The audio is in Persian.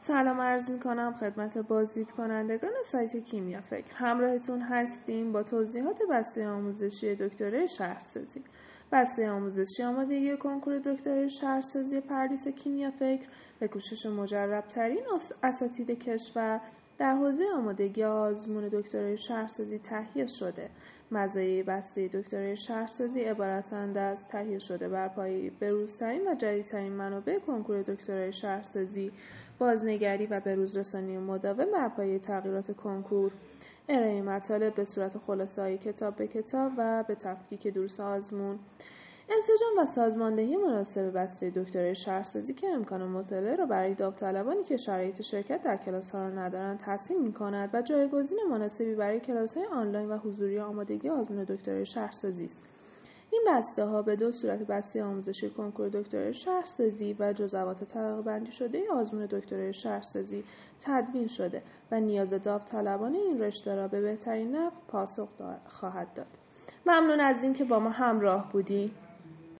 سلام عرض می کنم خدمت بازدید کنندگان سایت کیمیا فکر همراهتون هستیم با توضیحات بسته آموزشی دکتره شهرسازی. بسته آموزشی آمادگی کنکور دکتره شهرسازی پردیس کیمیا فکر به کوشش مجرب ترین اساتید کشور در حوزه آمادگی آزمون دکترای شهرسازی تهیه شده. مزایای بسته دکترای شهرسازی عبارتند از تهیه شده بر پایه بروزترین و جدیدترین منابع کنکور دکترای شهرسازی بازنگری و بروزرسانی مداوم بر پایه تغییرات کنکور. ارائه مطالب به صورت خلاصه کتاب به کتاب و به تفکیک دروس آزمون. انسجام و سازماندهی مناسب بسته دکترای شهرسازی که امکان مطالعه را برای داوطلبانی که شرایط شرکت در کلاس ها را ندارند تحصیل می کند و جایگزین مناسبی برای کلاس های آنلاین و حضوری آمادگی آزمون دکترای شهرسازی است. این بسته ها به دو صورت بسته آموزشی کنکور دکترای شهرسازی و جزوات طبقه بندی شده آزمون دکترای شهرسازی تدوین شده و نیاز داوطلبان این رشته را به بهترین نحو پاسخ خواهد داد. ممنون از اینکه با ما همراه بودید